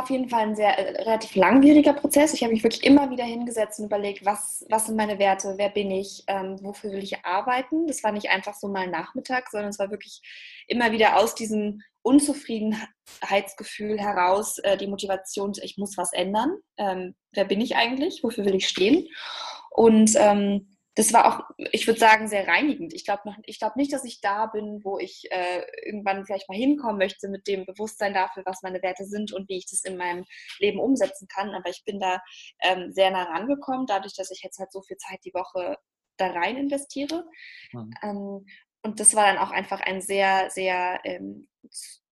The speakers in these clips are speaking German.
auf jeden Fall ein sehr äh, relativ langwieriger Prozess. Ich habe mich wirklich immer wieder hingesetzt und überlegt, was, was sind meine Werte, wer bin ich, ähm, wofür will ich arbeiten. Das war nicht einfach so mal ein Nachmittag, sondern es war wirklich immer wieder aus diesem Unzufriedenheitsgefühl heraus äh, die Motivation, ich muss was ändern. Ähm, wer bin ich eigentlich? Wofür will ich stehen? Und ähm, das war auch, ich würde sagen, sehr reinigend. Ich glaube glaub nicht, dass ich da bin, wo ich äh, irgendwann vielleicht mal hinkommen möchte mit dem Bewusstsein dafür, was meine Werte sind und wie ich das in meinem Leben umsetzen kann. Aber ich bin da ähm, sehr nah rangekommen, dadurch, dass ich jetzt halt so viel Zeit die Woche da rein investiere. Mhm. Ähm, und das war dann auch einfach ein sehr, sehr ähm,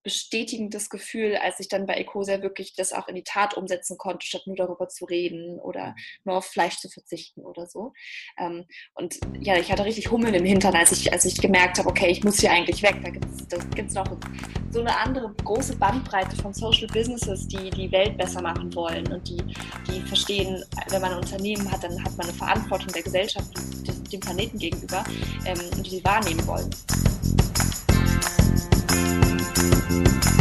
bestätigendes Gefühl, als ich dann bei Ecosia wirklich das auch in die Tat umsetzen konnte, statt nur darüber zu reden oder mhm. nur auf Fleisch zu verzichten oder so. Ähm, und ja, ich hatte richtig Hummeln im Hintern, als ich, als ich gemerkt habe, okay, ich muss hier eigentlich weg. Da gibt es noch so eine andere große Bandbreite von Social Businesses, die die Welt besser machen wollen und die, die verstehen, wenn man ein Unternehmen hat, dann hat man eine Verantwortung der Gesellschaft, dem Planeten gegenüber ähm, und die sie wahrnehmen wollen. Música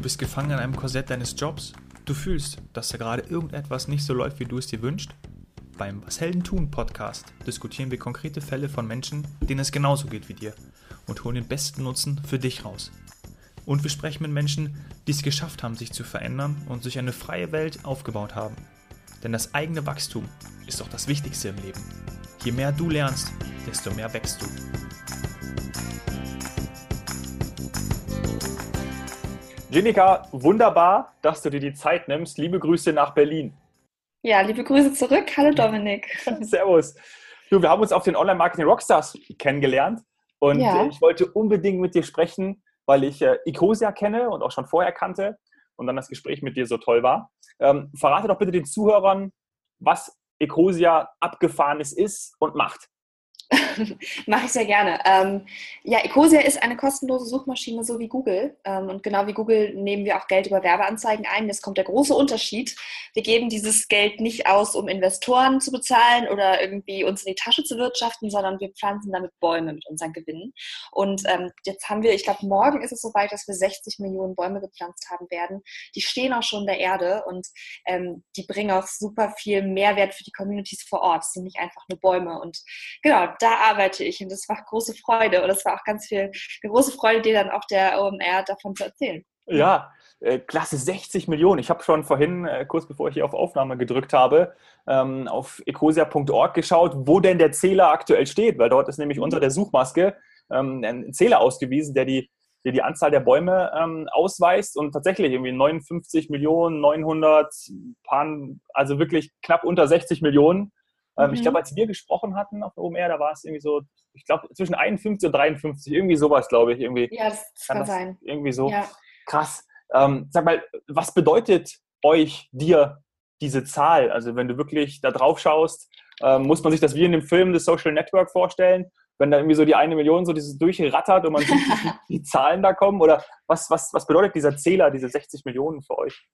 Du bist gefangen in einem Korsett deines Jobs. Du fühlst, dass da gerade irgendetwas nicht so läuft, wie du es dir wünschst. Beim Was Helden tun Podcast diskutieren wir konkrete Fälle von Menschen, denen es genauso geht wie dir und holen den besten Nutzen für dich raus. Und wir sprechen mit Menschen, die es geschafft haben, sich zu verändern und sich eine freie Welt aufgebaut haben. Denn das eigene Wachstum ist doch das Wichtigste im Leben. Je mehr du lernst, desto mehr wächst du. Jenika, wunderbar, dass du dir die Zeit nimmst. Liebe Grüße nach Berlin. Ja, liebe Grüße zurück. Hallo Dominik. Servus. Du, wir haben uns auf den Online-Marketing Rockstars kennengelernt und ja. ich wollte unbedingt mit dir sprechen, weil ich äh, Ecosia kenne und auch schon vorher kannte und dann das Gespräch mit dir so toll war. Ähm, verrate doch bitte den Zuhörern, was Ecosia abgefahrenes ist und macht. Mache ich sehr gerne. Ähm, ja, Ecosia ist eine kostenlose Suchmaschine, so wie Google. Ähm, und genau wie Google nehmen wir auch Geld über Werbeanzeigen ein. Jetzt kommt der große Unterschied. Wir geben dieses Geld nicht aus, um Investoren zu bezahlen oder irgendwie uns in die Tasche zu wirtschaften, sondern wir pflanzen damit Bäume mit unseren Gewinnen. Und ähm, jetzt haben wir, ich glaube, morgen ist es soweit, dass wir 60 Millionen Bäume gepflanzt haben werden. Die stehen auch schon in der Erde und ähm, die bringen auch super viel Mehrwert für die Communities vor Ort. Es sind nicht einfach nur Bäume. Und genau, da arbeite ich und das war große Freude und das war auch ganz viel, eine große Freude, dir dann auch der OMR davon zu erzählen. Ja, äh, klasse 60 Millionen. Ich habe schon vorhin, äh, kurz bevor ich hier auf Aufnahme gedrückt habe, ähm, auf ecosia.org geschaut, wo denn der Zähler aktuell steht, weil dort ist nämlich mhm. unter der Suchmaske ähm, ein Zähler ausgewiesen, der die, der die Anzahl der Bäume ähm, ausweist und tatsächlich irgendwie 59 Millionen, 900, also wirklich knapp unter 60 Millionen. Ähm, mhm. Ich glaube, als wir gesprochen hatten auf OMR, da war es irgendwie so, ich glaube, zwischen 51 und 53, irgendwie sowas, glaube ich. Irgendwie, ja, das kann, kann das sein. Irgendwie so. Ja. Krass. Ähm, sag mal, was bedeutet euch, dir diese Zahl? Also wenn du wirklich da drauf schaust, ähm, muss man sich das wie in dem Film The Social Network vorstellen? Wenn da irgendwie so die eine Million so dieses durchrattert und man sieht, wie die Zahlen da kommen? Oder was, was, was bedeutet dieser Zähler, diese 60 Millionen für euch?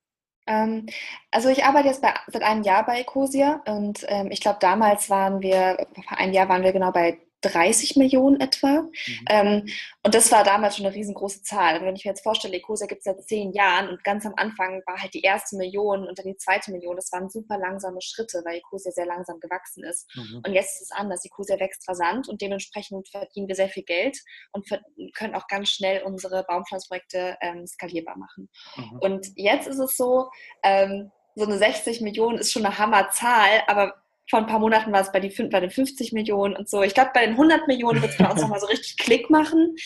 Ähm, also ich arbeite jetzt bei, seit einem Jahr bei Ecosia und ähm, ich glaube damals waren wir, vor einem Jahr waren wir genau bei 30 Millionen etwa. Mhm. Ähm, und das war damals schon eine riesengroße Zahl. Und wenn ich mir jetzt vorstelle, Ecosia gibt es seit zehn Jahren und ganz am Anfang war halt die erste Million und dann die zweite Million. Das waren super langsame Schritte, weil Ecosia sehr langsam gewachsen ist. Mhm. Und jetzt ist es anders. Ecosia wächst rasant und dementsprechend verdienen wir sehr viel Geld und können auch ganz schnell unsere Baumpflanzprojekte ähm, skalierbar machen. Mhm. Und jetzt ist es so, ähm, so eine 60 Millionen ist schon eine Hammerzahl, aber vor ein paar Monaten war es bei, die, bei den 50 Millionen und so. Ich glaube, bei den 100 Millionen wird es bei uns nochmal so richtig Klick machen.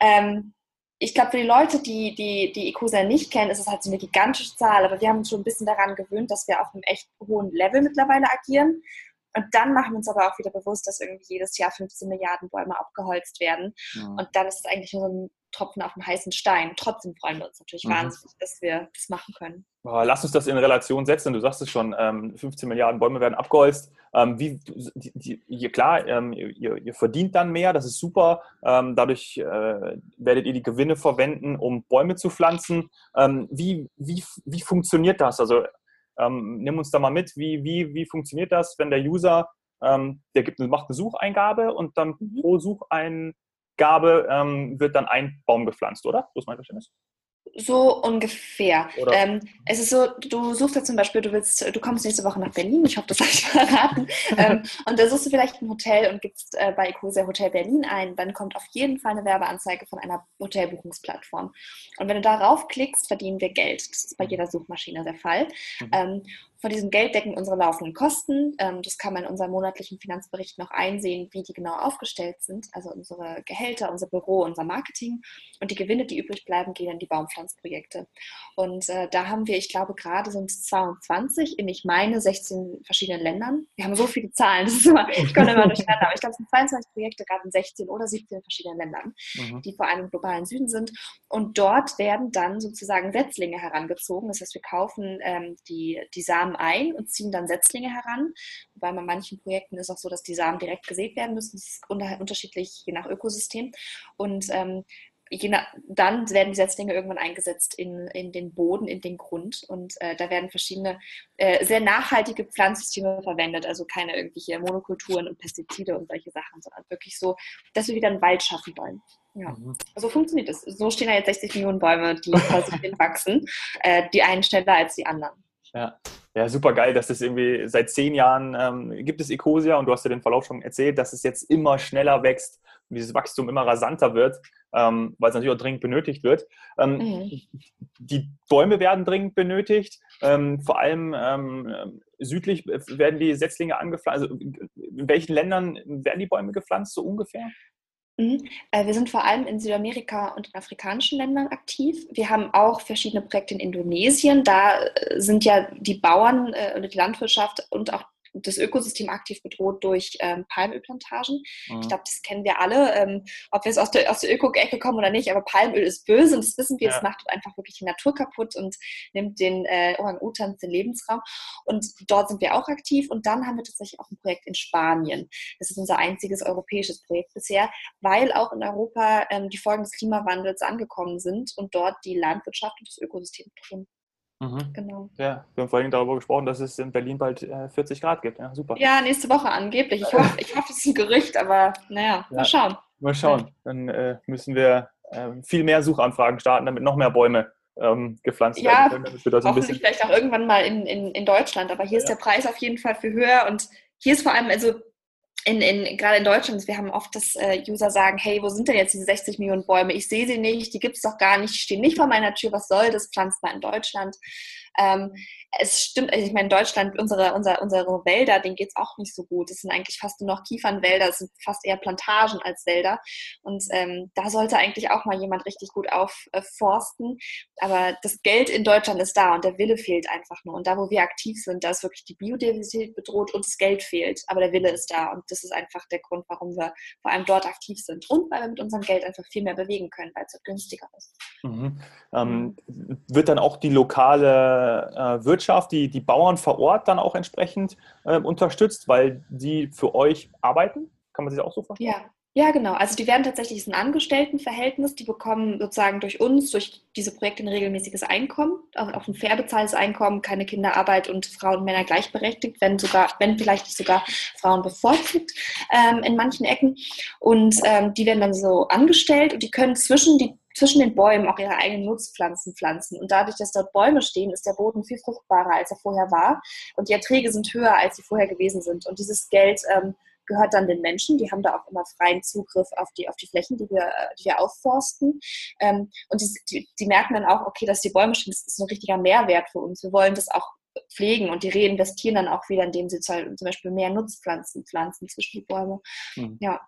Ähm, ich glaube, für die Leute, die, die, die Ecosia nicht kennen, ist es halt so eine gigantische Zahl, aber wir haben uns schon ein bisschen daran gewöhnt, dass wir auf einem echt hohen Level mittlerweile agieren. Und dann machen wir uns aber auch wieder bewusst, dass irgendwie jedes Jahr 15 Milliarden Bäume abgeholzt werden. Ja. Und dann ist es eigentlich nur so ein Tropfen auf dem heißen Stein. Trotzdem freuen wir uns natürlich mhm. wahnsinnig, dass wir das machen können. Lass uns das in Relation setzen. Du sagst es schon, 15 ähm, Milliarden Bäume werden abgeholzt. Ähm, wie, die, die, klar, ähm, ihr, ihr, verdient dann mehr, das ist super. Dadurch äh, werdet ihr die Gewinne verwenden, um Bäume zu pflanzen. Wie, wie, wie funktioniert das? Also nimm uns da mal mit. Wie, wie, wie funktioniert das, wenn der User, der gibt, macht eine Sucheingabe und dann mhm. pro Sucheingabe wird dann ein Baum gepflanzt, oder? So ist mein Verständnis. So ungefähr. Ähm, es ist so, du suchst jetzt zum Beispiel, du willst, du kommst nächste Woche nach Berlin, ich hoffe, das habe ich verraten. ähm, und da suchst du vielleicht ein Hotel und gibst äh, bei Ecosia Hotel Berlin ein, dann kommt auf jeden Fall eine Werbeanzeige von einer Hotelbuchungsplattform. Und wenn du darauf klickst, verdienen wir Geld. Das ist bei jeder Suchmaschine der Fall. Mhm. Ähm, von diesem Geld decken unsere laufenden Kosten. Ähm, das kann man in unserem monatlichen Finanzbericht noch einsehen, wie die genau aufgestellt sind. Also unsere Gehälter, unser Büro, unser Marketing. Und die Gewinne, die übrig bleiben, gehen in die Baumpflanzprojekte. Und äh, da haben wir, ich glaube, gerade sind es 22 in, ich meine, 16 verschiedenen Ländern. Wir haben so viele Zahlen, immer, ich komme immer durcheinander. Aber ich glaube, es sind 22 Projekte gerade in 16 oder 17 verschiedenen Ländern, mhm. die vor allem im globalen Süden sind. Und dort werden dann sozusagen Setzlinge herangezogen. Das heißt, wir kaufen ähm, die, die Samen Samen ein und ziehen dann Setzlinge heran. Wobei bei manchen Projekten ist auch so, dass die Samen direkt gesät werden müssen. Das ist unterschiedlich je nach Ökosystem. Und ähm, nach, dann werden die Setzlinge irgendwann eingesetzt in, in den Boden, in den Grund. Und äh, da werden verschiedene äh, sehr nachhaltige Pflanzsysteme verwendet. Also keine irgendwelche Monokulturen und Pestizide und solche Sachen, sondern wirklich so, dass wir wieder einen Wald schaffen wollen. Ja, mhm. so funktioniert es. So stehen da jetzt 60 Millionen Bäume, die quasi wachsen. Äh, die einen schneller als die anderen. Ja. Ja, super geil, dass das irgendwie seit zehn Jahren ähm, gibt es Ecosia und du hast ja den Verlauf schon erzählt, dass es jetzt immer schneller wächst und dieses Wachstum immer rasanter wird, ähm, weil es natürlich auch dringend benötigt wird. Ähm, mhm. Die Bäume werden dringend benötigt, ähm, vor allem ähm, südlich werden die Setzlinge angepflanzt. Also in welchen Ländern werden die Bäume gepflanzt, so ungefähr? Mhm. Äh, wir sind vor allem in Südamerika und in afrikanischen Ländern aktiv. Wir haben auch verschiedene Projekte in Indonesien. Da äh, sind ja die Bauern äh, oder die Landwirtschaft und auch das Ökosystem aktiv bedroht durch ähm, Palmölplantagen. Mhm. Ich glaube, das kennen wir alle, ähm, ob wir jetzt aus der, aus der Öko-Ecke kommen oder nicht, aber Palmöl ist böse und das wissen wir, ja. das macht einfach wirklich die Natur kaputt und nimmt den äh, Orang-Utans den Lebensraum. Und dort sind wir auch aktiv und dann haben wir tatsächlich auch ein Projekt in Spanien. Das ist unser einziges europäisches Projekt bisher, weil auch in Europa ähm, die Folgen des Klimawandels angekommen sind und dort die Landwirtschaft und das Ökosystem bedrohen. Mhm. Genau. Ja, wir haben vorhin darüber gesprochen, dass es in Berlin bald äh, 40 Grad gibt. Ja, super. Ja, nächste Woche angeblich. Ich hoffe, ich hoffe es ist ein Gerücht, aber naja, ja, mal schauen. Mal schauen. Dann äh, müssen wir äh, viel mehr Suchanfragen starten, damit noch mehr Bäume ähm, gepflanzt ja, werden können. Ja, hoffentlich vielleicht auch irgendwann mal in, in, in Deutschland. Aber hier ist der Preis auf jeden Fall viel höher und hier ist vor allem, also in, in, gerade in Deutschland, wir haben oft, dass äh, User sagen, hey, wo sind denn jetzt diese 60 Millionen Bäume? Ich sehe sie nicht, die gibt es doch gar nicht, stehen nicht vor meiner Tür, was soll das? Pflanzt mal in Deutschland. Ähm, es stimmt, also ich meine, in Deutschland, unsere, unsere, unsere Wälder, denen geht es auch nicht so gut. Es sind eigentlich fast nur noch Kiefernwälder, es sind fast eher Plantagen als Wälder. Und ähm, da sollte eigentlich auch mal jemand richtig gut aufforsten. Aber das Geld in Deutschland ist da und der Wille fehlt einfach nur. Und da, wo wir aktiv sind, da ist wirklich die Biodiversität bedroht und das Geld fehlt. Aber der Wille ist da. Und das ist einfach der Grund, warum wir vor allem dort aktiv sind. Und weil wir mit unserem Geld einfach viel mehr bewegen können, weil es günstiger ist. Mhm. Ähm, wird dann auch die lokale äh, Wirtschaft Wirtschaft, die, die Bauern vor Ort dann auch entsprechend äh, unterstützt, weil die für euch arbeiten? Kann man sich das auch so vorstellen? Ja. Ja, genau. Also die werden tatsächlich ein Angestelltenverhältnis, die bekommen sozusagen durch uns, durch diese Projekte ein regelmäßiges Einkommen, auch ein fair bezahltes Einkommen, keine Kinderarbeit und Frauen und Männer gleichberechtigt, wenn sogar, wenn vielleicht nicht sogar Frauen bevorzugt ähm, in manchen Ecken. Und ähm, die werden dann so angestellt und die können zwischen die zwischen den Bäumen auch ihre eigenen Nutzpflanzen pflanzen. Und dadurch, dass dort Bäume stehen, ist der Boden viel fruchtbarer, als er vorher war. Und die Erträge sind höher, als sie vorher gewesen sind. Und dieses Geld ähm, gehört dann den Menschen. Die haben da auch immer freien Zugriff auf die, auf die Flächen, die wir, die wir aufforsten. Ähm, und die, die, die merken dann auch, okay, dass die Bäume stehen, das ist ein richtiger Mehrwert für uns. Wir wollen das auch pflegen und die reinvestieren dann auch wieder, indem sie zum Beispiel mehr Nutzpflanzen pflanzen zwischen die Bäume. Hm. Ja.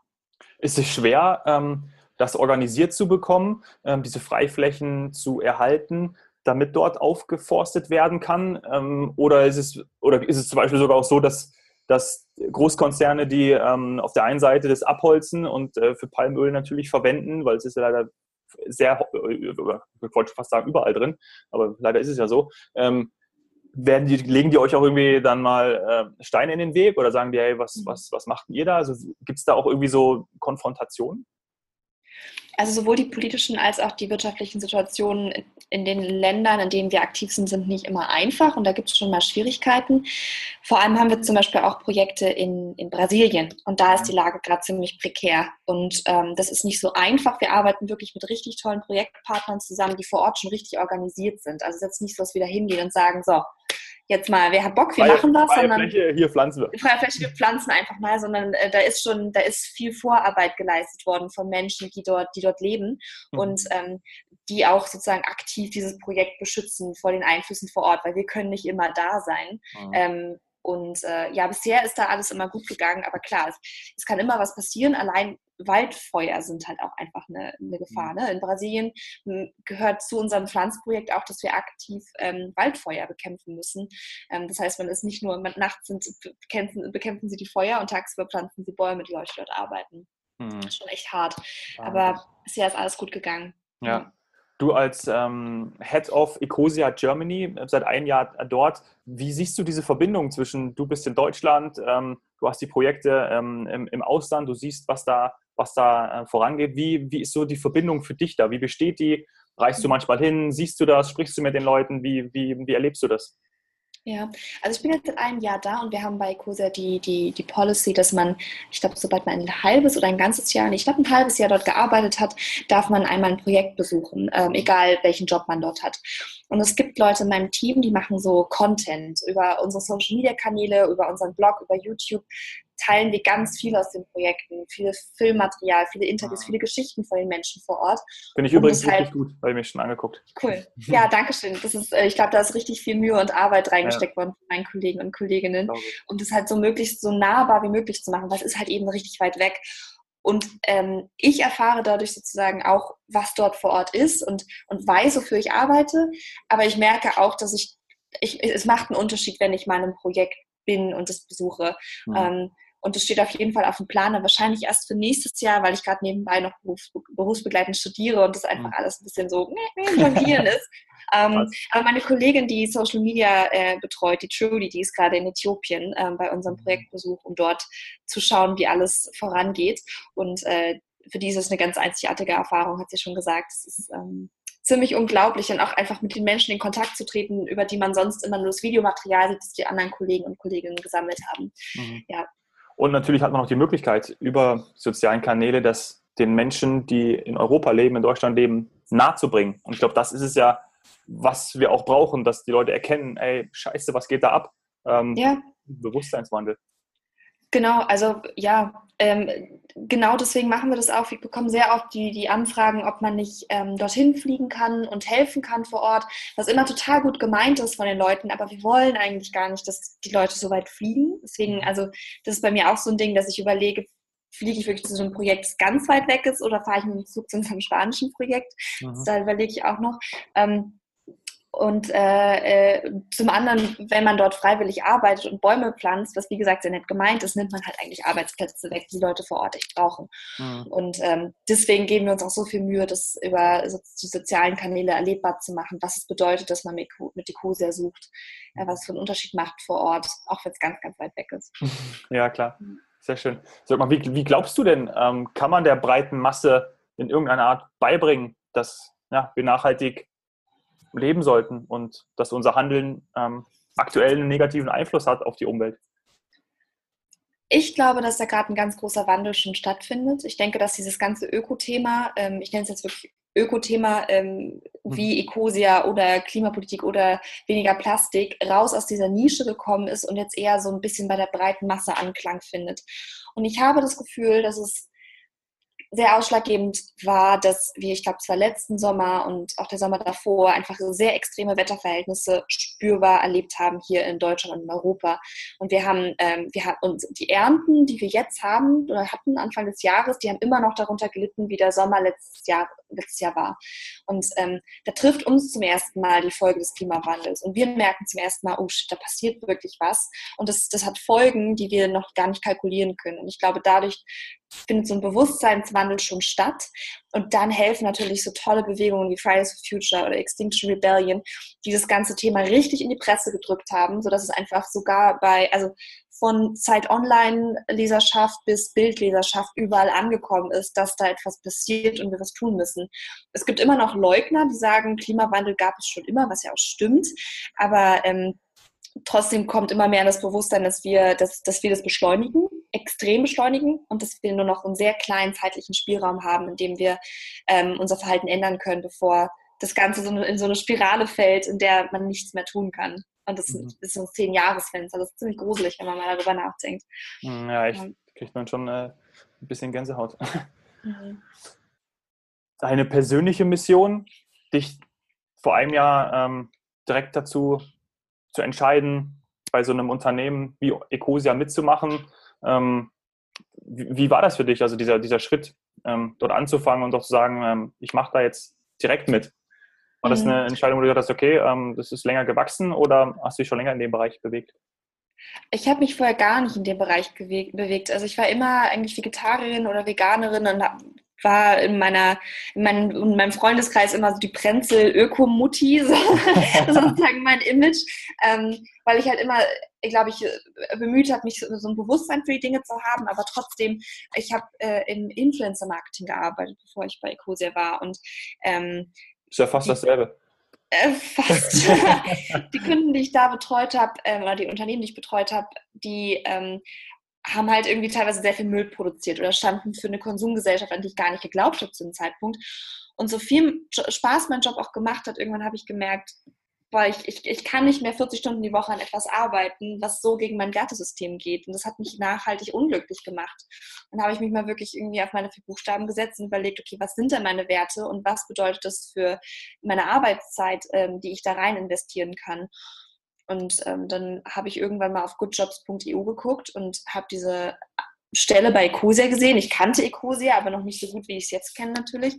Ist es schwer, ähm, das organisiert zu bekommen, ähm, diese Freiflächen zu erhalten, damit dort aufgeforstet werden kann? Ähm, oder, ist es, oder ist es zum Beispiel sogar auch so, dass, dass Großkonzerne, die ähm, auf der einen Seite das abholzen und äh, für Palmöl natürlich verwenden, weil es ist ja leider sehr, ich wollte fast sagen, überall drin, aber leider ist es ja so, ähm, werden die, legen die euch auch irgendwie dann mal äh, Steine in den Weg oder sagen die, hey, was, mhm. was, was macht ihr da? Also gibt es da auch irgendwie so Konfrontationen? also sowohl die politischen als auch die wirtschaftlichen Situationen in den Ländern, in denen wir aktiv sind, sind nicht immer einfach und da gibt es schon mal Schwierigkeiten. Vor allem haben wir zum Beispiel auch Projekte in, in Brasilien und da ist die Lage gerade ziemlich prekär und ähm, das ist nicht so einfach. Wir arbeiten wirklich mit richtig tollen Projektpartnern zusammen, die vor Ort schon richtig organisiert sind. Also es ist jetzt nicht so, dass wir da hingehen und sagen, so, jetzt mal, wer hat Bock, wir freie, machen was, freie sondern Fläche, hier pflanzen wir. Freie Fläche, wir pflanzen einfach mal, sondern äh, da ist schon, da ist viel Vorarbeit geleistet worden von Menschen, die dort, die dort leben mhm. und ähm, die auch sozusagen aktiv dieses Projekt beschützen vor den Einflüssen vor Ort, weil wir können nicht immer da sein. Mhm. Ähm, und äh, ja, bisher ist da alles immer gut gegangen, aber klar, es, es, kann immer was passieren. Allein Waldfeuer sind halt auch einfach eine, eine Gefahr. Mhm. Ne? In Brasilien hm, gehört zu unserem Pflanzprojekt auch, dass wir aktiv ähm, Waldfeuer bekämpfen müssen. Ähm, das heißt, man ist nicht nur, man, nachts sind, bekämpfen, bekämpfen sie die Feuer und tagsüber pflanzen sie Bäume, die Leute dort arbeiten. Mhm. Das ist schon echt hart. Aber bisher ist alles gut gegangen. Ja. Du als ähm, Head of Ecosia Germany, äh, seit einem Jahr dort, wie siehst du diese Verbindung zwischen, du bist in Deutschland, ähm, du hast die Projekte ähm, im, im, Ausland, du siehst, was da, was da äh, vorangeht. Wie, wie ist so die Verbindung für dich da? Wie besteht die? Reist du manchmal hin? Siehst du das? Sprichst du mit den Leuten? Wie, wie, wie erlebst du das? Ja, also ich bin jetzt seit einem Jahr da und wir haben bei COSA die, die, die Policy, dass man, ich glaube, sobald man ein halbes oder ein ganzes Jahr, ich glaube, ein halbes Jahr dort gearbeitet hat, darf man einmal ein Projekt besuchen, ähm, egal welchen Job man dort hat. Und es gibt Leute in meinem Team, die machen so Content über unsere Social Media Kanäle, über unseren Blog, über YouTube, teilen wir ganz viel aus den Projekten, viel Filmmaterial, viele Interviews, ah. viele Geschichten von den Menschen vor Ort. Finde ich übrigens halt, richtig gut, habe ich mir schon angeguckt. Cool. Ja, danke schön. Das ist, äh, ich glaube, da ist richtig viel Mühe und Arbeit reingesteckt ja. worden von meinen Kollegen und Kolleginnen, um das halt so möglichst so nahbar wie möglich zu machen, weil es ist halt eben richtig weit weg. Und ähm, ich erfahre dadurch sozusagen auch, was dort vor Ort ist und, und weiß, wofür ich arbeite. Aber ich merke auch, dass ich, ich, es macht einen Unterschied, wenn ich mal in einem Projekt bin und das besuche. Mhm. Ähm, und das steht auf jeden Fall auf dem Plan, wahrscheinlich erst für nächstes Jahr, weil ich gerade nebenbei noch berufs berufsbegleitend studiere und das einfach mhm. alles ein bisschen so jonglieren ist. Ähm, aber meine Kollegin, die Social Media äh, betreut, die Trudy, die ist gerade in Äthiopien ähm, bei unserem mhm. Projektbesuch, um dort zu schauen, wie alles vorangeht. Und äh, für die ist es eine ganz einzigartige Erfahrung, hat sie schon gesagt. Es ist ähm, ziemlich unglaublich und auch einfach mit den Menschen in Kontakt zu treten, über die man sonst immer nur das Videomaterial sieht, das die anderen Kollegen und Kolleginnen gesammelt haben. Mhm. Ja, und natürlich hat man auch die Möglichkeit, über sozialen Kanäle das den Menschen, die in Europa leben, in Deutschland leben, nahezubringen. Und ich glaube, das ist es ja, was wir auch brauchen, dass die Leute erkennen, ey, scheiße, was geht da ab? Ähm, ja. Bewusstseinswandel. Genau, also ja, ähm, genau deswegen machen wir das auch. Wir bekommen sehr oft die, die Anfragen, ob man nicht ähm, dorthin fliegen kann und helfen kann vor Ort, was immer total gut gemeint ist von den Leuten, aber wir wollen eigentlich gar nicht, dass die Leute so weit fliegen. Deswegen, mhm. also das ist bei mir auch so ein Ding, dass ich überlege, fliege ich wirklich zu so einem Projekt, das ganz weit weg ist, oder fahre ich mit dem Zug zu einem spanischen Projekt? Mhm. Da überlege ich auch noch. Ähm, und äh, äh, zum anderen, wenn man dort freiwillig arbeitet und Bäume pflanzt, was wie gesagt sehr nett gemeint ist, nimmt man halt eigentlich Arbeitsplätze weg, die Leute vor Ort echt brauchen. Mhm. Und ähm, deswegen geben wir uns auch so viel Mühe, das über so, die sozialen Kanäle erlebbar zu machen, was es bedeutet, dass man mit, mit Ecosia sucht, äh, was für einen Unterschied macht vor Ort, auch wenn es ganz, ganz weit weg ist. Ja, klar. Sehr schön. Sag mal, wie, wie glaubst du denn, ähm, kann man der breiten Masse in irgendeiner Art beibringen, dass ja, wir nachhaltig leben sollten und dass unser Handeln ähm, aktuell einen negativen Einfluss hat auf die Umwelt? Ich glaube, dass da gerade ein ganz großer Wandel schon stattfindet. Ich denke, dass dieses ganze Öko-Thema, ähm, ich nenne es jetzt wirklich Öko-Thema ähm, mhm. wie Ecosia oder Klimapolitik oder weniger Plastik raus aus dieser Nische gekommen ist und jetzt eher so ein bisschen bei der breiten Masse Anklang findet. Und ich habe das Gefühl, dass es sehr ausschlaggebend war, dass wir, ich glaube, es war letzten Sommer und auch der Sommer davor, einfach sehr extreme Wetterverhältnisse spürbar erlebt haben hier in Deutschland und in Europa. Und wir haben, ähm, wir haben und die Ernten, die wir jetzt haben oder hatten Anfang des Jahres, die haben immer noch darunter gelitten, wie der Sommer letztes Jahr, letztes Jahr war. Und ähm, da trifft uns zum ersten Mal die Folge des Klimawandels. Und wir merken zum ersten Mal, oh shit, da passiert wirklich was. Und das, das hat Folgen, die wir noch gar nicht kalkulieren können. Und ich glaube, dadurch findet so ein Bewusstseinswandel schon statt. Und dann helfen natürlich so tolle Bewegungen wie Fridays for Future oder Extinction Rebellion, die das ganze Thema richtig in die Presse gedrückt haben, sodass es einfach sogar bei, also von Zeit Online-Leserschaft bis Bildleserschaft überall angekommen ist, dass da etwas passiert und wir was tun müssen. Es gibt immer noch Leugner, die sagen, Klimawandel gab es schon immer, was ja auch stimmt. Aber ähm, trotzdem kommt immer mehr in das Bewusstsein, dass wir, dass, dass wir das beschleunigen, extrem beschleunigen und dass wir nur noch einen sehr kleinen zeitlichen Spielraum haben, in dem wir ähm, unser Verhalten ändern können, bevor das Ganze so in so eine Spirale fällt, in der man nichts mehr tun kann. Und das mhm. ist so ein Zehn-Jahres-Fenster. Das ist ziemlich gruselig, wenn man mal darüber nachdenkt. Hm, ja, echt. Kriegt man schon äh, ein bisschen Gänsehaut. Mhm. Eine persönliche Mission, dich vor einem Jahr ähm, direkt dazu zu entscheiden, bei so einem Unternehmen wie Ecosia mitzumachen. Ähm, wie, wie, war das für dich, also dieser, dieser Schritt, ähm, dort anzufangen und doch zu sagen, ähm, ich mache da jetzt direkt mit? War das eine mhm. Entscheidung, wo du gesagt hast, okay, ähm, das ist länger gewachsen oder hast du dich schon länger in dem Bereich bewegt? Ich habe mich vorher gar nicht in dem Bereich bewegt. Also ich war immer eigentlich Vegetarierin oder Veganerin und war in meiner in meinem, in meinem Freundeskreis immer so die Prenzel Ökomutti so, sozusagen mein Image ähm, weil ich halt immer glaube ich bemüht habe mich so ein Bewusstsein für die Dinge zu haben aber trotzdem ich habe äh, im Influencer Marketing gearbeitet bevor ich bei Ecosia war und ähm, ist ja fast dasselbe äh, fast. die Kunden, die ich da betreut habe, äh, oder die Unternehmen, die ich betreut habe, die ähm, haben halt irgendwie teilweise sehr viel Müll produziert oder standen für eine Konsumgesellschaft, an die ich gar nicht geglaubt habe zu dem Zeitpunkt. Und so viel Spaß mein Job auch gemacht hat, irgendwann habe ich gemerkt, boah, ich, ich, ich kann nicht mehr 40 Stunden die Woche an etwas arbeiten, was so gegen mein Wertesystem geht. Und das hat mich nachhaltig unglücklich gemacht. Dann habe ich mich mal wirklich irgendwie auf meine vier Buchstaben gesetzt und überlegt, okay, was sind denn meine Werte und was bedeutet das für meine Arbeitszeit, ähm, die ich da rein investieren kann? Und ähm, dann habe ich irgendwann mal auf goodjobs.eu geguckt und habe diese Stelle bei Ecosia gesehen. Ich kannte Ecosia, aber noch nicht so gut, wie ich es jetzt kenne natürlich.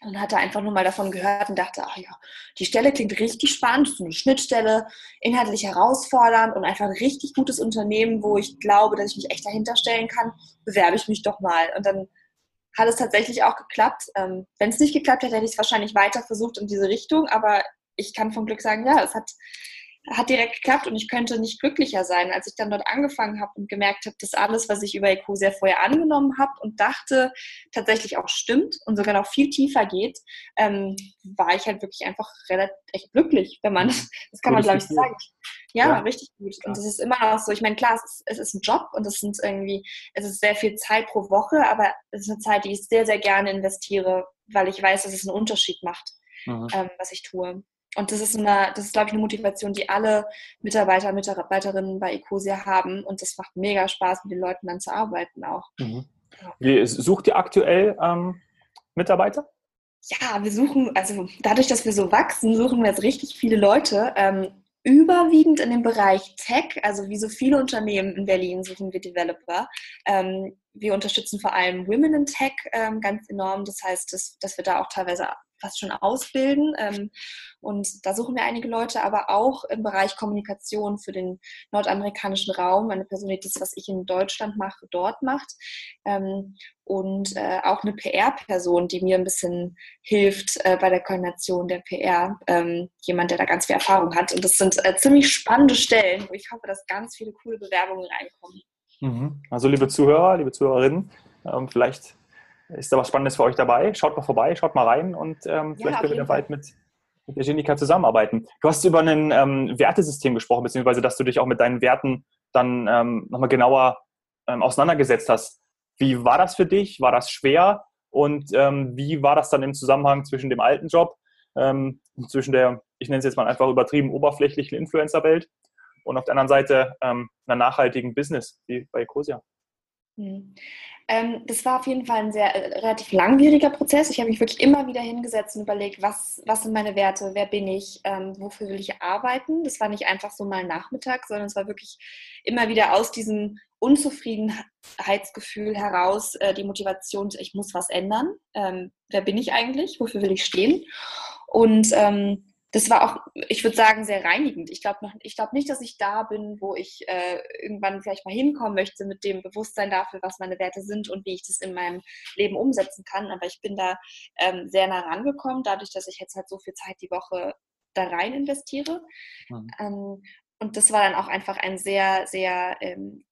Und hatte einfach nur mal davon gehört und dachte, ach ja, die Stelle klingt richtig spannend, so eine Schnittstelle, inhaltlich herausfordernd und einfach ein richtig gutes Unternehmen, wo ich glaube, dass ich mich echt dahinter stellen kann, bewerbe ich mich doch mal. Und dann hat es tatsächlich auch geklappt. Ähm, Wenn es nicht geklappt hätte, hätte ich es wahrscheinlich weiter versucht in diese Richtung, aber ich kann vom Glück sagen, ja, es hat hat direkt geklappt und ich könnte nicht glücklicher sein, als ich dann dort angefangen habe und gemerkt habe, dass alles, was ich über Ecosia vorher angenommen habe und dachte, tatsächlich auch stimmt und sogar noch viel tiefer geht, ähm, war ich halt wirklich einfach relativ echt glücklich, wenn man, das kann man glaube ich sagen. Ja, ja, richtig gut. Und das ist immer noch so, ich meine, klar, es ist, es ist ein Job und es sind irgendwie, es ist sehr viel Zeit pro Woche, aber es ist eine Zeit, die ich sehr, sehr gerne investiere, weil ich weiß, dass es einen Unterschied macht, mhm. ähm, was ich tue. Und das ist, eine, das ist, glaube ich, eine Motivation, die alle Mitarbeiter, Mitarbeiterinnen bei Ecosia haben. Und das macht mega Spaß, mit den Leuten dann zu arbeiten auch. Mhm. Wie, sucht ihr aktuell ähm, Mitarbeiter? Ja, wir suchen, also dadurch, dass wir so wachsen, suchen wir jetzt richtig viele Leute. Ähm, überwiegend in dem Bereich Tech, also wie so viele Unternehmen in Berlin suchen wir Developer. Ähm, wir unterstützen vor allem Women in Tech ähm, ganz enorm. Das heißt, dass, dass wir da auch teilweise fast schon ausbilden. Ähm, und da suchen wir einige Leute, aber auch im Bereich Kommunikation für den nordamerikanischen Raum. Eine Person, die das, was ich in Deutschland mache, dort macht. Ähm, und äh, auch eine PR-Person, die mir ein bisschen hilft äh, bei der Koordination der PR. Ähm, jemand, der da ganz viel Erfahrung hat. Und das sind äh, ziemlich spannende Stellen, wo ich hoffe, dass ganz viele coole Bewerbungen reinkommen. Mhm. Also liebe Zuhörer, liebe Zuhörerinnen, vielleicht ist da was Spannendes für euch dabei? Schaut mal vorbei, schaut mal rein und ähm, vielleicht ja, können wir da bald mit, mit der Jenika zusammenarbeiten. Du hast über ein ähm, Wertesystem gesprochen, beziehungsweise dass du dich auch mit deinen Werten dann ähm, nochmal genauer ähm, auseinandergesetzt hast. Wie war das für dich? War das schwer? Und ähm, wie war das dann im Zusammenhang zwischen dem alten Job, ähm, zwischen der, ich nenne es jetzt mal einfach übertrieben oberflächlichen Influencer-Welt und auf der anderen Seite einer nachhaltigen Business wie bei Ecosia? Hm. Ähm, das war auf jeden Fall ein sehr äh, relativ langwieriger Prozess. Ich habe mich wirklich immer wieder hingesetzt und überlegt, was, was sind meine Werte, wer bin ich, ähm, wofür will ich arbeiten. Das war nicht einfach so mal Nachmittag, sondern es war wirklich immer wieder aus diesem Unzufriedenheitsgefühl heraus äh, die Motivation, ich muss was ändern. Ähm, wer bin ich eigentlich? Wofür will ich stehen? Und ähm, das war auch, ich würde sagen, sehr reinigend. Ich glaube glaub nicht, dass ich da bin, wo ich äh, irgendwann vielleicht mal hinkommen möchte mit dem Bewusstsein dafür, was meine Werte sind und wie ich das in meinem Leben umsetzen kann. Aber ich bin da ähm, sehr nah rangekommen, dadurch, dass ich jetzt halt so viel Zeit die Woche da rein investiere. Mhm. Ähm, und das war dann auch einfach ein sehr, sehr ähm,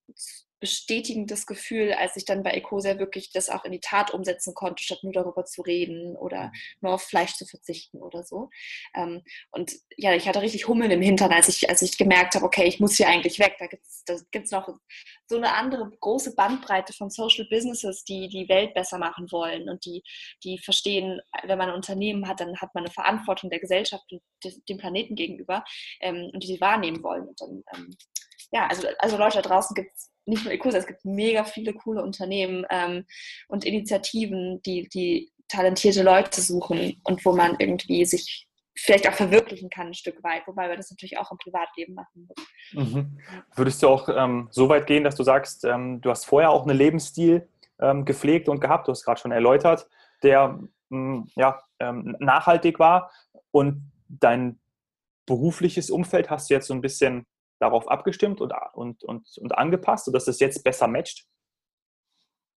bestätigendes Gefühl, als ich dann bei Ecosia wirklich das auch in die Tat umsetzen konnte, statt nur darüber zu reden oder mhm. nur auf Fleisch zu verzichten oder so. Ähm, und ja, ich hatte richtig Hummeln im Hintern, als ich, als ich gemerkt habe, okay, ich muss hier eigentlich weg. Da gibt es da gibt's noch so eine andere große Bandbreite von Social Businesses, die die Welt besser machen wollen und die, die verstehen, wenn man ein Unternehmen hat, dann hat man eine Verantwortung der Gesellschaft und dem Planeten gegenüber ähm, und die sie wahrnehmen wollen. Und dann, ähm, ja, also, also Leute da draußen gibt es nicht nur Ecosa, es gibt mega viele coole Unternehmen ähm, und Initiativen, die, die talentierte Leute suchen und wo man irgendwie sich vielleicht auch verwirklichen kann ein Stück weit, wobei wir das natürlich auch im Privatleben machen. Mhm. Würdest du auch ähm, so weit gehen, dass du sagst, ähm, du hast vorher auch einen Lebensstil ähm, gepflegt und gehabt, du hast gerade schon erläutert, der mh, mm, ja, ähm, nachhaltig war und dein berufliches Umfeld hast du jetzt so ein bisschen darauf abgestimmt und, und, und, und angepasst, sodass das jetzt besser matcht?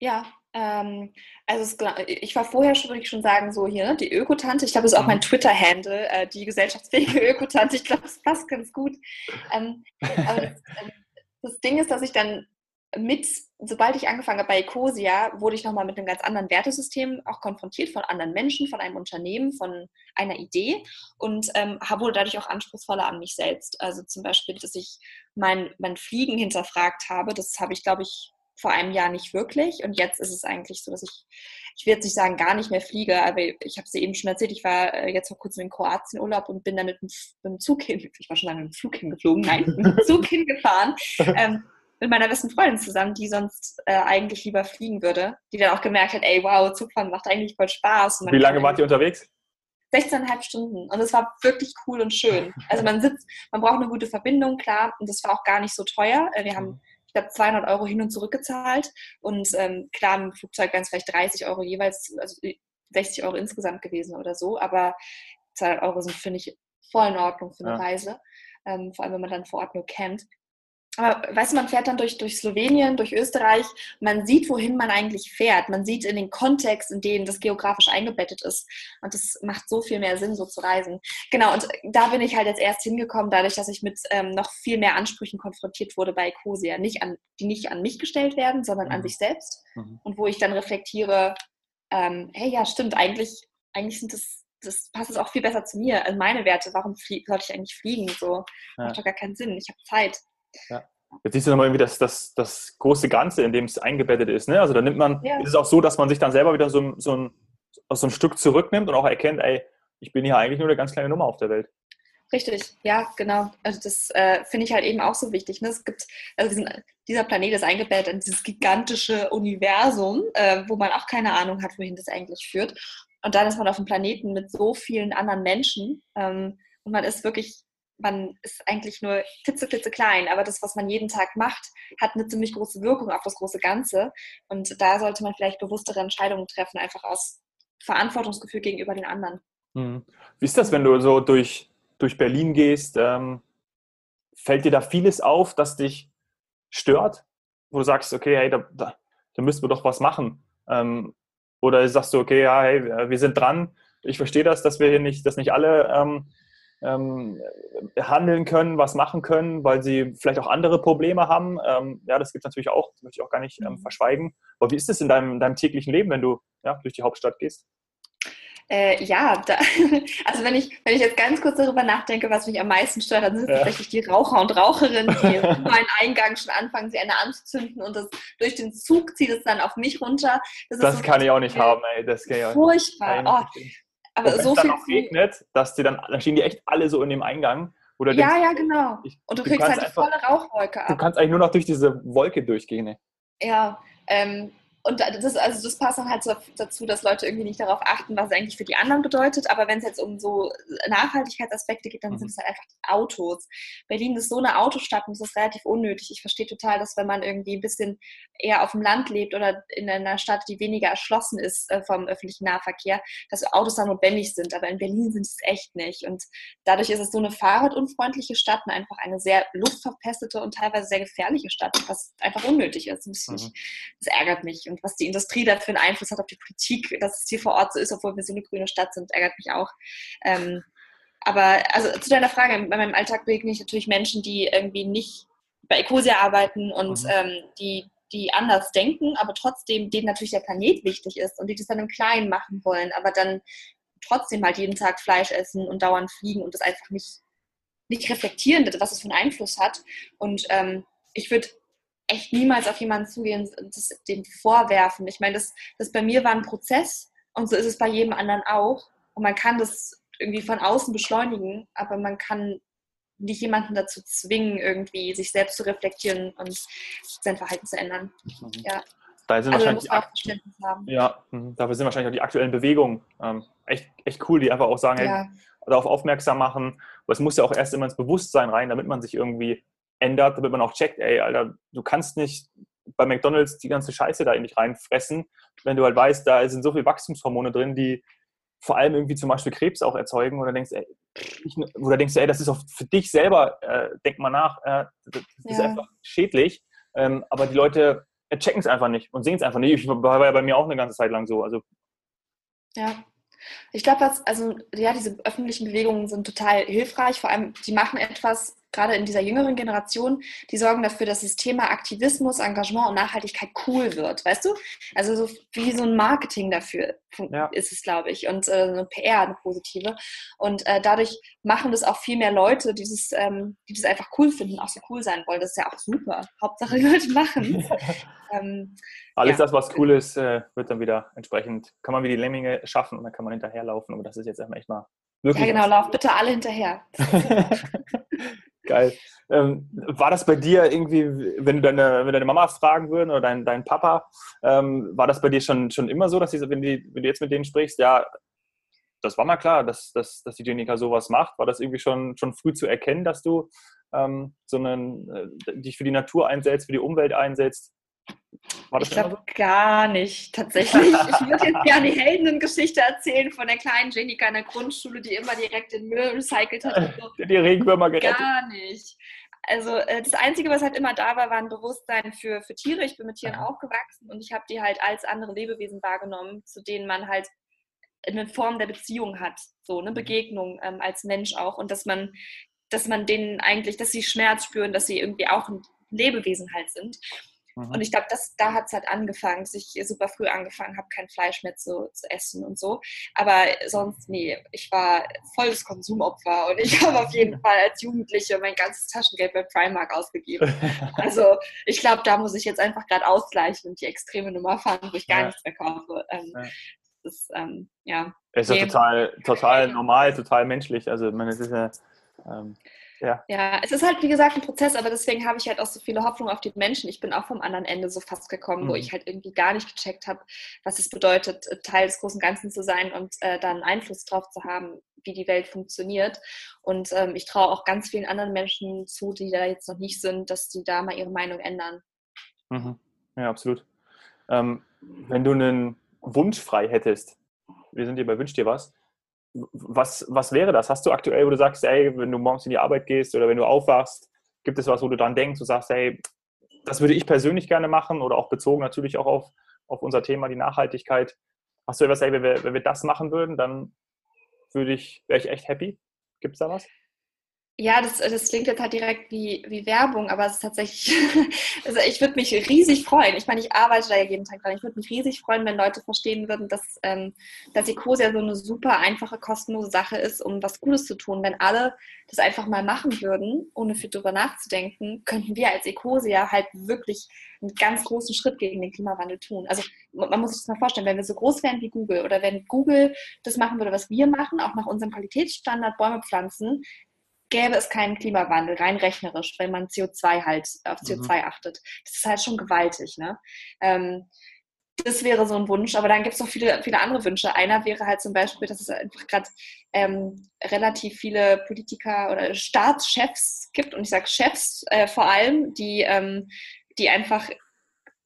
Ja, ähm, also es, ich war vorher schon, würde ich schon sagen, so hier, ne, die Ökotante. Ich glaube, das ist auch mein mhm. Twitter-Handle, äh, die gesellschaftsfähige Ökotante. Ich glaube, das passt ganz gut. Ähm, aber das, ähm, das Ding ist, dass ich dann mit, sobald ich angefangen habe bei Ecosia, wurde ich nochmal mit einem ganz anderen Wertesystem auch konfrontiert von anderen Menschen, von einem Unternehmen, von einer Idee und ähm, wurde dadurch auch anspruchsvoller an mich selbst. Also zum Beispiel, dass ich mein, mein Fliegen hinterfragt habe, das habe ich, glaube ich, vor einem Jahr nicht wirklich und jetzt ist es eigentlich so, dass ich, ich will jetzt nicht sagen, gar nicht mehr fliege, aber ich habe es eben schon erzählt, ich war äh, jetzt vor kurzem in Kroatien Urlaub und bin dann mit dem, Zug hin, ich war schon lange mit dem Flug hingeflogen, nein, mit dem Zug hingefahren. Ähm, mit meiner besten Freundin zusammen, die sonst äh, eigentlich lieber fliegen würde, die dann auch gemerkt hat, ey, wow, Zugfahren macht eigentlich voll Spaß. Wie lange wart ihr unterwegs? 16,5 Stunden und es war wirklich cool und schön. Also man sitzt, man braucht eine gute Verbindung, klar, und das war auch gar nicht so teuer. Äh, wir haben, ich glaube, 200 Euro hin und zurück gezahlt und ähm, klar, im Flugzeug ganz vielleicht 30 Euro jeweils, also 60 Euro insgesamt gewesen oder so, aber 200 Euro sind, finde ich, voll in Ordnung für eine ja. Reise, ähm, vor allem wenn man dann vor Ort nur kennt. Aber weißt du, man fährt dann durch, durch Slowenien, durch Österreich, man sieht, wohin man eigentlich fährt. Man sieht in den Kontext, in dem das geografisch eingebettet ist. Und das macht so viel mehr Sinn, so zu reisen. Genau, und da bin ich halt jetzt erst hingekommen, dadurch, dass ich mit ähm, noch viel mehr Ansprüchen konfrontiert wurde bei Ecosia. Nicht an, die nicht an mich gestellt werden, sondern mhm. an sich selbst. Mhm. Und wo ich dann reflektiere, ähm, hey, ja, stimmt, eigentlich, eigentlich sind das das passt es auch viel besser zu mir, also meine Werte. Warum sollte ich eigentlich fliegen? So ja. macht doch gar keinen Sinn. Ich habe Zeit. Ja. Jetzt siehst du nochmal irgendwie das, das, das große Ganze, in dem es eingebettet ist. Ne? Also da nimmt man, ja. ist es auch so, dass man sich dann selber wieder so, so, ein, so ein Stück zurücknimmt und auch erkennt, ey, ich bin hier eigentlich nur eine ganz kleine Nummer auf der Welt. richtig. Ja, genau. Also das äh, finde ich halt eben auch so wichtig. Ne? Es gibt, also diesen, dieser Planet ist eingebettet in dieses gigantische Universum, äh, wo man auch keine Ahnung hat, wohin das eigentlich führt. Und dann ist man auf einem Planeten mit so vielen anderen Menschen ähm, und man ist wirklich man ist eigentlich nur klitzeklitzeklein, klein, aber das, was man jeden Tag macht, hat eine ziemlich große Wirkung auf das große Ganze. Und da sollte man vielleicht bewusstere Entscheidungen treffen, einfach aus Verantwortungsgefühl gegenüber den anderen. Hm. Wie ist das, wenn du so durch, durch Berlin gehst? Ähm, fällt dir da vieles auf, das dich stört? Wo du sagst, okay, hey, da, da, da müssten wir doch was machen. Ähm, oder sagst du, okay, ja, hey, wir sind dran. Ich verstehe das, dass wir hier nicht, dass nicht alle ähm, ähm, handeln können, was machen können, weil sie vielleicht auch andere Probleme haben. Ähm, ja, das gibt es natürlich auch, das möchte ich auch gar nicht ähm, mhm. verschweigen. Aber wie ist es in deinem, deinem täglichen Leben, wenn du ja, durch die Hauptstadt gehst? Äh, ja, da, also wenn ich, wenn ich jetzt ganz kurz darüber nachdenke, was mich am meisten stört, dann sind es ja. tatsächlich die Raucher und Raucherinnen, die meinen Eingang schon anfangen, sie eine anzuzünden und das durch den Zug zieht es dann auf mich runter. Das, das kann ich auch nicht haben, ey. Das kann ich auch Furchtbar. Oh, aber und so viel. Dann regnet, dass die dann, dann stehen die echt alle so in dem Eingang. Oder ja, denkst, ja, genau. Ich, und du, du kriegst halt die einfach, volle Rauchwolke ab. Du kannst eigentlich nur noch durch diese Wolke durchgehen. Ne? Ja, ähm, und das, also das passt dann halt so dazu, dass Leute irgendwie nicht darauf achten, was es eigentlich für die anderen bedeutet. Aber wenn es jetzt um so Nachhaltigkeitsaspekte geht, dann mhm. sind es halt einfach Autos. Berlin ist so eine Autostadt und das ist relativ unnötig. Ich verstehe total, dass wenn man irgendwie ein bisschen eher auf dem Land lebt oder in einer Stadt, die weniger erschlossen ist äh, vom öffentlichen Nahverkehr, dass Autos da notwendig sind. Aber in Berlin sind es echt nicht. Und dadurch ist es so eine fahrradunfreundliche Stadt und einfach eine sehr luftverpestete und teilweise sehr gefährliche Stadt, was einfach unnötig ist. Das, mhm. das ärgert mich. Und was die Industrie dafür einen Einfluss hat auf die Politik, dass es hier vor Ort so ist, obwohl wir so eine grüne Stadt sind, ärgert mich auch. Ähm, aber also zu deiner Frage, bei meinem Alltag begegne ich natürlich Menschen, die irgendwie nicht bei Ecosia arbeiten und mhm. ähm, die, die anders denken, aber trotzdem denen natürlich der Planet wichtig ist und die das dann im Kleinen machen wollen, aber dann trotzdem halt jeden Tag Fleisch essen und dauernd fliegen und das einfach nicht, nicht reflektieren, was es für einen Einfluss hat. Und ähm, ich würde echt niemals auf jemanden zugehen und das, den vorwerfen. Ich meine, das, das bei mir war ein Prozess und so ist es bei jedem anderen auch. Und man kann das irgendwie von außen beschleunigen, aber man kann nicht jemanden dazu zwingen, irgendwie sich selbst zu reflektieren und sein Verhalten zu ändern. Mhm. Ja. Da sind also wahrscheinlich auch Verständnis haben. Ja, mhm. dafür sind wahrscheinlich auch die aktuellen Bewegungen ähm, echt, echt cool, die einfach auch sagen, ja. hey, darauf aufmerksam machen. Aber es muss ja auch erst immer ins Bewusstsein rein, damit man sich irgendwie ändert, damit man auch checkt, ey, Alter, du kannst nicht bei McDonalds die ganze Scheiße da in dich reinfressen, wenn du halt weißt, da sind so viele Wachstumshormone drin, die vor allem irgendwie zum Beispiel Krebs auch erzeugen oder denkst, ey, ich, oder denkst du, ey, das ist auch für dich selber, äh, denk mal nach, äh, das ja. ist einfach schädlich, ähm, aber die Leute äh, checken es einfach nicht und sehen es einfach nicht. Ich war ja bei mir auch eine ganze Zeit lang so. Also. Ja, ich glaube, also ja, diese öffentlichen Bewegungen sind total hilfreich. Vor allem, die machen etwas, gerade in dieser jüngeren Generation, die sorgen dafür, dass das Thema Aktivismus, Engagement und Nachhaltigkeit cool wird, weißt du? Also so wie so ein Marketing dafür ja. ist es, glaube ich, und äh, eine PR, eine positive. Und äh, dadurch machen das auch viel mehr Leute, die das, ähm, die das einfach cool finden, auch so cool sein wollen. Das ist ja auch super. Hauptsache, die Leute machen ähm, Alles ja. das, was cool ist, äh, wird dann wieder entsprechend, kann man wie die Lemminge schaffen und dann kann man hinterherlaufen. Aber das ist jetzt echt mal wirklich. Ja, genau, lauf bitte alle hinterher. Geil. Ähm, war das bei dir irgendwie, wenn du deine, wenn deine Mama fragen würden oder dein, dein Papa, ähm, war das bei dir schon, schon immer so, dass die, wenn, die, wenn du jetzt mit denen sprichst, ja, das war mal klar, dass, dass, dass die Jenica sowas macht? War das irgendwie schon, schon früh zu erkennen, dass du ähm, so einen, äh, dich für die Natur einsetzt, für die Umwelt einsetzt? Ich glaube gar nicht, tatsächlich. ich würde jetzt gerne die Heldengeschichte erzählen von der kleinen Jenica in der Grundschule, die immer direkt den Müll recycelt hat. So. Die Regenwürmer gerettet. Gar nicht. Also äh, das Einzige, was halt immer da war, war ein Bewusstsein für, für Tiere. Ich bin mit Tieren aufgewachsen und ich habe die halt als andere Lebewesen wahrgenommen, zu denen man halt eine Form der Beziehung hat, so eine mhm. Begegnung ähm, als Mensch auch und dass man, dass man denen eigentlich, dass sie Schmerz spüren, dass sie irgendwie auch ein Lebewesen halt sind. Mhm. Und ich glaube, da hat es halt angefangen, dass ich super früh angefangen habe, kein Fleisch mehr zu, zu, essen und so. Aber sonst, nee, ich war volles Konsumopfer und ich habe auf jeden Fall als Jugendliche mein ganzes Taschengeld bei Primark ausgegeben. also ich glaube, da muss ich jetzt einfach gerade ausgleichen und die extreme Nummer fahren, wo ich gar ja. nichts mehr kaufe. Ähm, ja. Das, ähm, ja. Es ist ja total, total normal, total menschlich. Also, meine, es ist ja Ähm, ja. ja, es ist halt, wie gesagt, ein Prozess, aber deswegen habe ich halt auch so viele Hoffnung auf die Menschen. Ich bin auch vom anderen Ende so fast gekommen, mhm. wo ich halt irgendwie gar nicht gecheckt habe, was es bedeutet, Teil des großen Ganzen zu sein und äh, dann Einfluss drauf zu haben, wie die Welt funktioniert. Und ähm, ich traue auch ganz vielen anderen Menschen zu, die da jetzt noch nicht sind, dass die da mal ihre Meinung ändern. Mhm. Ja, absolut. Ähm, wenn du einen Wunsch frei hättest, wir sind hier bei Wünsch dir was, was, was wäre das? Hast du aktuell, wo du sagst, ey, wenn du morgens in die Arbeit gehst oder wenn du aufwachst, gibt es was, wo du dran denkst, du sagst, hey, das würde ich persönlich gerne machen oder auch bezogen natürlich auch auf, auf unser Thema, die Nachhaltigkeit. Hast du etwas, ey, wenn wir, wenn wir das machen würden, dann würde ich, wäre ich echt happy? Gibt es da was? Ja, das, das klingt jetzt halt direkt wie, wie Werbung, aber es ist tatsächlich, also ich würde mich riesig freuen. Ich meine, ich arbeite da ja jeden Tag dran. Ich würde mich riesig freuen, wenn Leute verstehen würden, dass, ähm, dass Ecosia so eine super einfache, kostenlose Sache ist, um was Gutes zu tun. Wenn alle das einfach mal machen würden, ohne viel drüber nachzudenken, könnten wir als Ecosia halt wirklich einen ganz großen Schritt gegen den Klimawandel tun. Also man muss sich das mal vorstellen, wenn wir so groß wären wie Google oder wenn Google das machen würde, was wir machen, auch nach unserem Qualitätsstandard Bäume pflanzen, gäbe es keinen Klimawandel, rein rechnerisch, wenn man CO2 halt auf CO2 mhm. achtet. Das ist halt schon gewaltig. Ne? Ähm, das wäre so ein Wunsch, aber dann gibt es noch viele, viele andere Wünsche. Einer wäre halt zum Beispiel, dass es einfach gerade ähm, relativ viele Politiker oder Staatschefs gibt, und ich sage Chefs äh, vor allem, die, ähm, die einfach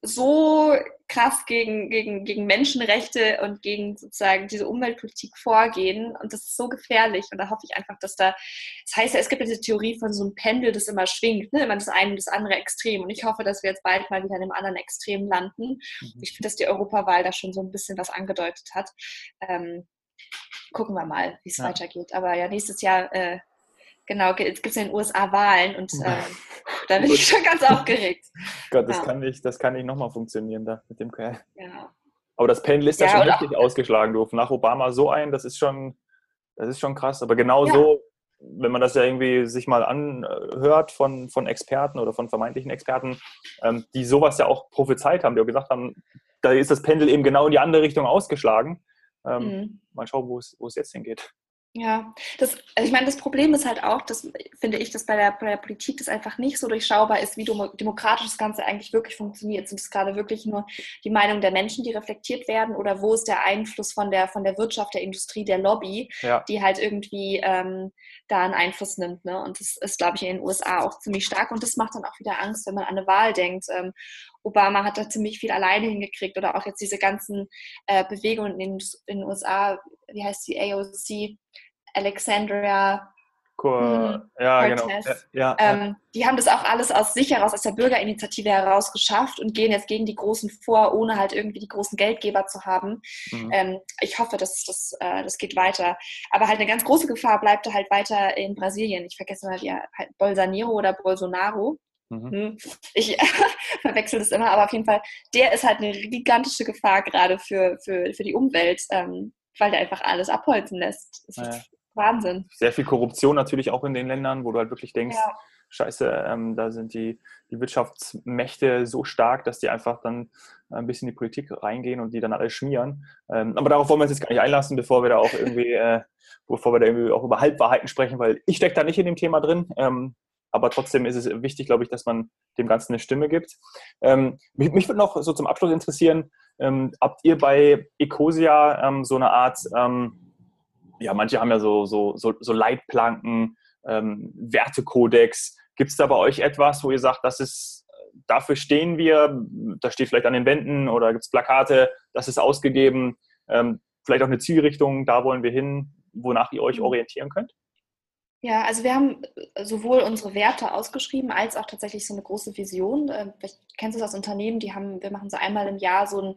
so krass gegen, gegen, gegen Menschenrechte und gegen sozusagen diese Umweltpolitik vorgehen. Und das ist so gefährlich. Und da hoffe ich einfach, dass da, das heißt ja, es gibt diese Theorie von so einem Pendel, das immer schwingt, ne? immer das eine und das andere Extrem. Und ich hoffe, dass wir jetzt bald mal wieder in einem anderen Extrem landen. Mhm. Ich finde, dass die Europawahl da schon so ein bisschen was angedeutet hat. Ähm, gucken wir mal, wie es ja. weitergeht. Aber ja, nächstes Jahr äh, Genau, jetzt gibt es in den USA Wahlen und äh, da bin ich schon ganz aufgeregt. Gott, das ja. kann nicht, das kann nicht nochmal funktionieren da mit dem Kerl. Ja. Aber das Pendel ist ja, da schon richtig ausgeschlagen durften. Nach Obama so ein, das ist schon, das ist schon krass. Aber genau ja. so, wenn man das ja irgendwie sich mal anhört von, von Experten oder von vermeintlichen Experten, ähm, die sowas ja auch prophezeit haben, die auch gesagt haben, da ist das Pendel eben genau in die andere Richtung ausgeschlagen. Ähm, mhm. Mal schauen, wo es, wo es jetzt hingeht. Ja, das, also ich meine, das Problem ist halt auch, das finde ich, dass bei der, bei der Politik das einfach nicht so durchschaubar ist, wie demokratisch das Ganze eigentlich wirklich funktioniert. Sind es gerade wirklich nur die Meinung der Menschen, die reflektiert werden, oder wo ist der Einfluss von der, von der Wirtschaft, der Industrie, der Lobby, ja. die halt irgendwie ähm, da einen Einfluss nimmt. Ne? Und das ist, glaube ich, in den USA auch ziemlich stark. Und das macht dann auch wieder Angst, wenn man an eine Wahl denkt. Ähm, Obama hat da ziemlich viel alleine hingekriegt oder auch jetzt diese ganzen äh, Bewegungen in, in den USA, wie heißt die AOC, Alexandria hm, ja, genau. Ja, ähm, die haben das auch alles aus sich heraus, aus der Bürgerinitiative heraus geschafft und gehen jetzt gegen die Großen vor, ohne halt irgendwie die großen Geldgeber zu haben. Mhm. Ähm, ich hoffe, dass das, äh, das geht weiter. Aber halt eine ganz große Gefahr bleibt halt weiter in Brasilien. Ich vergesse mal, wie er halt Bolsonaro oder Bolsonaro. Mhm. Hm. Ich verwechsel das immer, aber auf jeden Fall, der ist halt eine gigantische Gefahr gerade für, für, für die Umwelt, ähm, weil der einfach alles abholzen lässt. Das ist Wahnsinn. Sehr viel Korruption natürlich auch in den Ländern, wo du halt wirklich denkst, ja. scheiße, ähm, da sind die, die Wirtschaftsmächte so stark, dass die einfach dann ein bisschen in die Politik reingehen und die dann alles schmieren. Ähm, aber darauf wollen wir uns jetzt gar nicht einlassen, bevor wir da auch irgendwie, äh, bevor wir da irgendwie auch über Halbwahrheiten sprechen, weil ich stecke da nicht in dem Thema drin. Ähm, aber trotzdem ist es wichtig, glaube ich, dass man dem Ganzen eine Stimme gibt. Ähm, mich, mich würde noch so zum Abschluss interessieren, ähm, habt ihr bei Ecosia ähm, so eine Art, ähm, ja, manche haben ja so, so, so, so Leitplanken, ähm, Wertekodex. Gibt es da bei euch etwas, wo ihr sagt, das ist, dafür stehen wir, da steht vielleicht an den Wänden oder gibt es Plakate, das ist ausgegeben, ähm, vielleicht auch eine Zielrichtung, da wollen wir hin, wonach ihr euch mhm. orientieren könnt? Ja, also wir haben äh, sowohl unsere Werte ausgeschrieben, als auch tatsächlich so eine große Vision. Ähm, vielleicht kennst du das Unternehmen, die haben, wir machen so einmal im Jahr so ein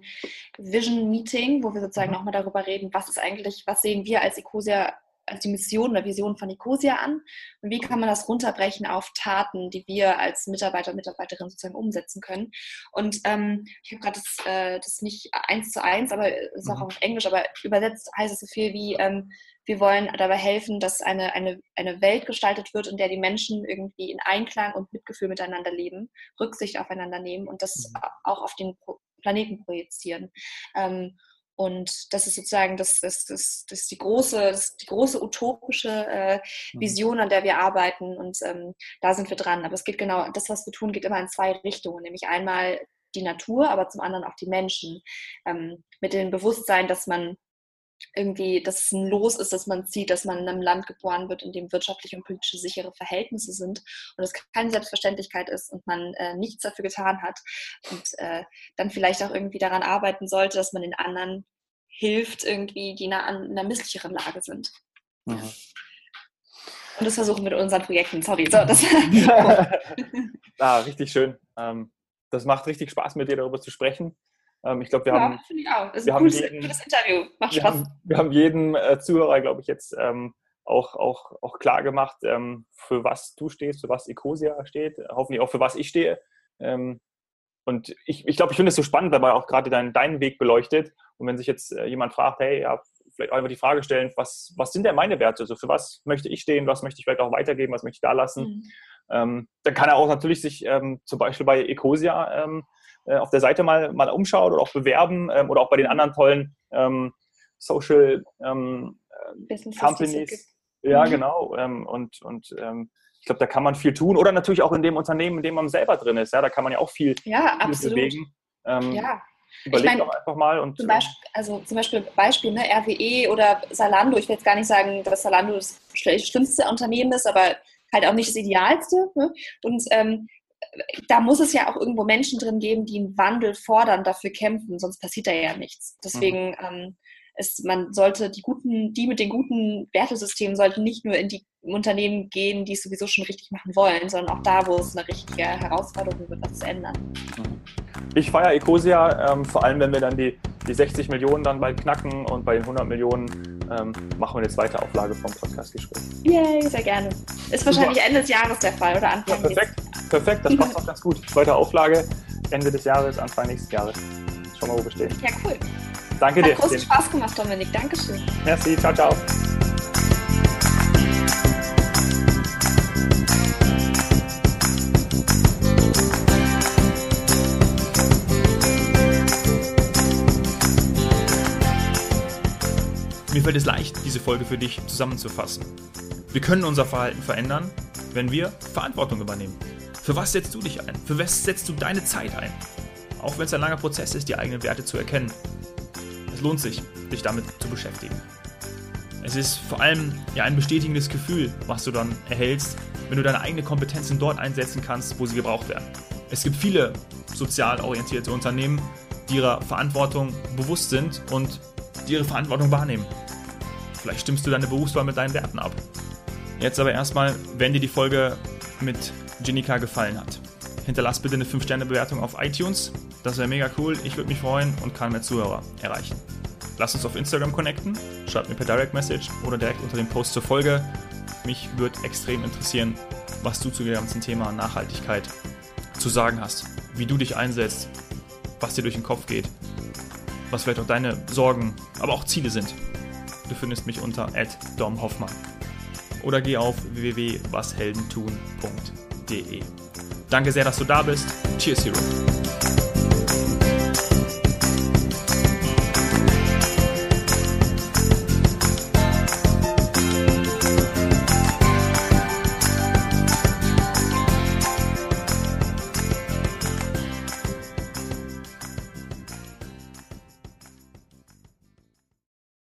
Vision-Meeting, wo wir sozusagen mhm. nochmal darüber reden, was ist eigentlich, was sehen wir als Ecosia, als die Mission oder Vision von Ecosia an und wie kann man das runterbrechen auf Taten, die wir als Mitarbeiter und Mitarbeiterin sozusagen umsetzen können. Und ähm, ich habe gerade das, äh, das nicht eins zu eins, aber es ist auch mhm. auf Englisch, aber übersetzt heißt es so viel wie ähm, wir wollen dabei helfen, dass eine, eine, eine Welt gestaltet wird, in der die Menschen irgendwie in Einklang und Mitgefühl miteinander leben, Rücksicht aufeinander nehmen und das mhm. auch auf den Planeten projizieren. Ähm, Und das ist sozusagen das, das, das, das ist die große, das die große utopische äh, mhm. Vision, an der wir arbeiten. Und ähm, da sind wir dran. Aber es geht genau, das, was wir tun, geht immer in zwei Richtungen. Nämlich einmal die Natur, aber zum anderen auch die Menschen. Ähm, mit dem Bewusstsein, dass man irgendwie, dass es ein Los ist, dass man sieht, dass man in einem Land geboren wird, in dem wirtschaftliche und politische sichere Verhältnisse sind und es keine Selbstverständlichkeit ist und man äh, nichts dafür getan hat und äh, dann vielleicht auch irgendwie daran arbeiten sollte, dass man den anderen hilft, irgendwie, die in einer, in einer misslicheren Lage sind. Mhm. Und das versuchen wir mit unseren Projekten. Sorry, so, das ah, richtig schön. Ähm, das macht richtig Spaß, mit dir darüber zu sprechen. Ähm, ich glaube, wir ja, haben. Ich auch. Das ist ein gutes, jeden, gutes Interview. Macht wir Spaß. Haben, wir haben jedem äh, Zuhörer, glaube ich, jetzt ähm, auch, auch, auch klar gemacht, ähm, für was du stehst, für was Ecosia steht, hoffentlich auch für was ich stehe. Ähm, und ich, ich glaube, ich finde es so spannend, weil man auch gerade deinen, deinen Weg beleuchtet. Und wenn sich jetzt äh, jemand fragt, hey, ja, vielleicht auch einfach die Frage stellen, was, was sind denn meine Werte? Also für was möchte ich stehen, was möchte ich vielleicht auch weitergeben, was möchte ich da lassen? Mhm. Ähm, dann kann er auch natürlich sich ähm, zum Beispiel bei Ecosia ähm, äh, auf der Seite mal, mal umschaut oder auch bewerben ähm, oder auch bei den anderen tollen ähm, Social ähm, Companies. Ja, mhm. genau. Ähm, und und ähm, ich glaube, da kann man viel tun. Oder natürlich auch in dem Unternehmen, in dem man selber drin ist. Ja, da kann man ja auch viel, ja, viel bewegen. Ähm, ja. Überleg ich mein, doch einfach mal. Und, zum Beispiel, also zum Beispiel Beispiel, ne, RWE oder Salando. Ich will jetzt gar nicht sagen, dass Salando das schlimmste Unternehmen ist, aber halt auch nicht das Idealste. Ne? Und ähm, da muss es ja auch irgendwo Menschen drin geben, die einen Wandel fordern, dafür kämpfen, sonst passiert da ja nichts. Deswegen, mhm. ähm, es, man sollte die guten, die mit den guten Wertesystemen sollten nicht nur in die Unternehmen gehen, die es sowieso schon richtig machen wollen, sondern auch da, wo es eine richtige Herausforderung wird, was zu ändern. Mhm. Ich feiere Ecosia, ähm, vor allem wenn wir dann die, die 60 Millionen dann bald knacken und bei den 100 Millionen ähm, machen wir eine zweite Auflage vom Podcastgespräch. Yay, sehr gerne. Ist wahrscheinlich Super. Ende des Jahres der Fall oder Anfang ja, Perfekt, perfekt, das passt auch ganz gut. Zweite Auflage, Ende des Jahres, Anfang nächsten Jahres. Schauen wir, wo wir stehen. Ja, cool. Danke Hat dir. Hat großen Spaß gemacht, Dominik. Dankeschön. Merci, ciao, ciao. Mir fällt es leicht, diese Folge für dich zusammenzufassen. Wir können unser Verhalten verändern, wenn wir Verantwortung übernehmen. Für was setzt du dich ein? Für was setzt du deine Zeit ein? Auch wenn es ein langer Prozess ist, die eigenen Werte zu erkennen. Es lohnt sich, dich damit zu beschäftigen. Es ist vor allem ja ein bestätigendes Gefühl, was du dann erhältst, wenn du deine eigenen Kompetenzen dort einsetzen kannst, wo sie gebraucht werden. Es gibt viele sozial orientierte Unternehmen, die ihrer Verantwortung bewusst sind und die ihre Verantwortung wahrnehmen. Vielleicht stimmst du deine Berufswahl mit deinen Werten ab. Jetzt aber erstmal, wenn dir die Folge mit Jenica gefallen hat. Hinterlass bitte eine 5-Sterne-Bewertung auf iTunes. Das wäre mega cool. Ich würde mich freuen und kann mehr Zuhörer erreichen. Lass uns auf Instagram connecten. Schreib mir per Direct Message oder direkt unter dem Post zur Folge. Mich würde extrem interessieren, was du zu dem ganzen Thema Nachhaltigkeit zu sagen hast. Wie du dich einsetzt, was dir durch den Kopf geht, was vielleicht auch deine Sorgen, aber auch Ziele sind. Du findest mich unter @domhoffmann oder geh auf www.washeldentun.de. Danke sehr, dass du da bist. Cheers, Hero.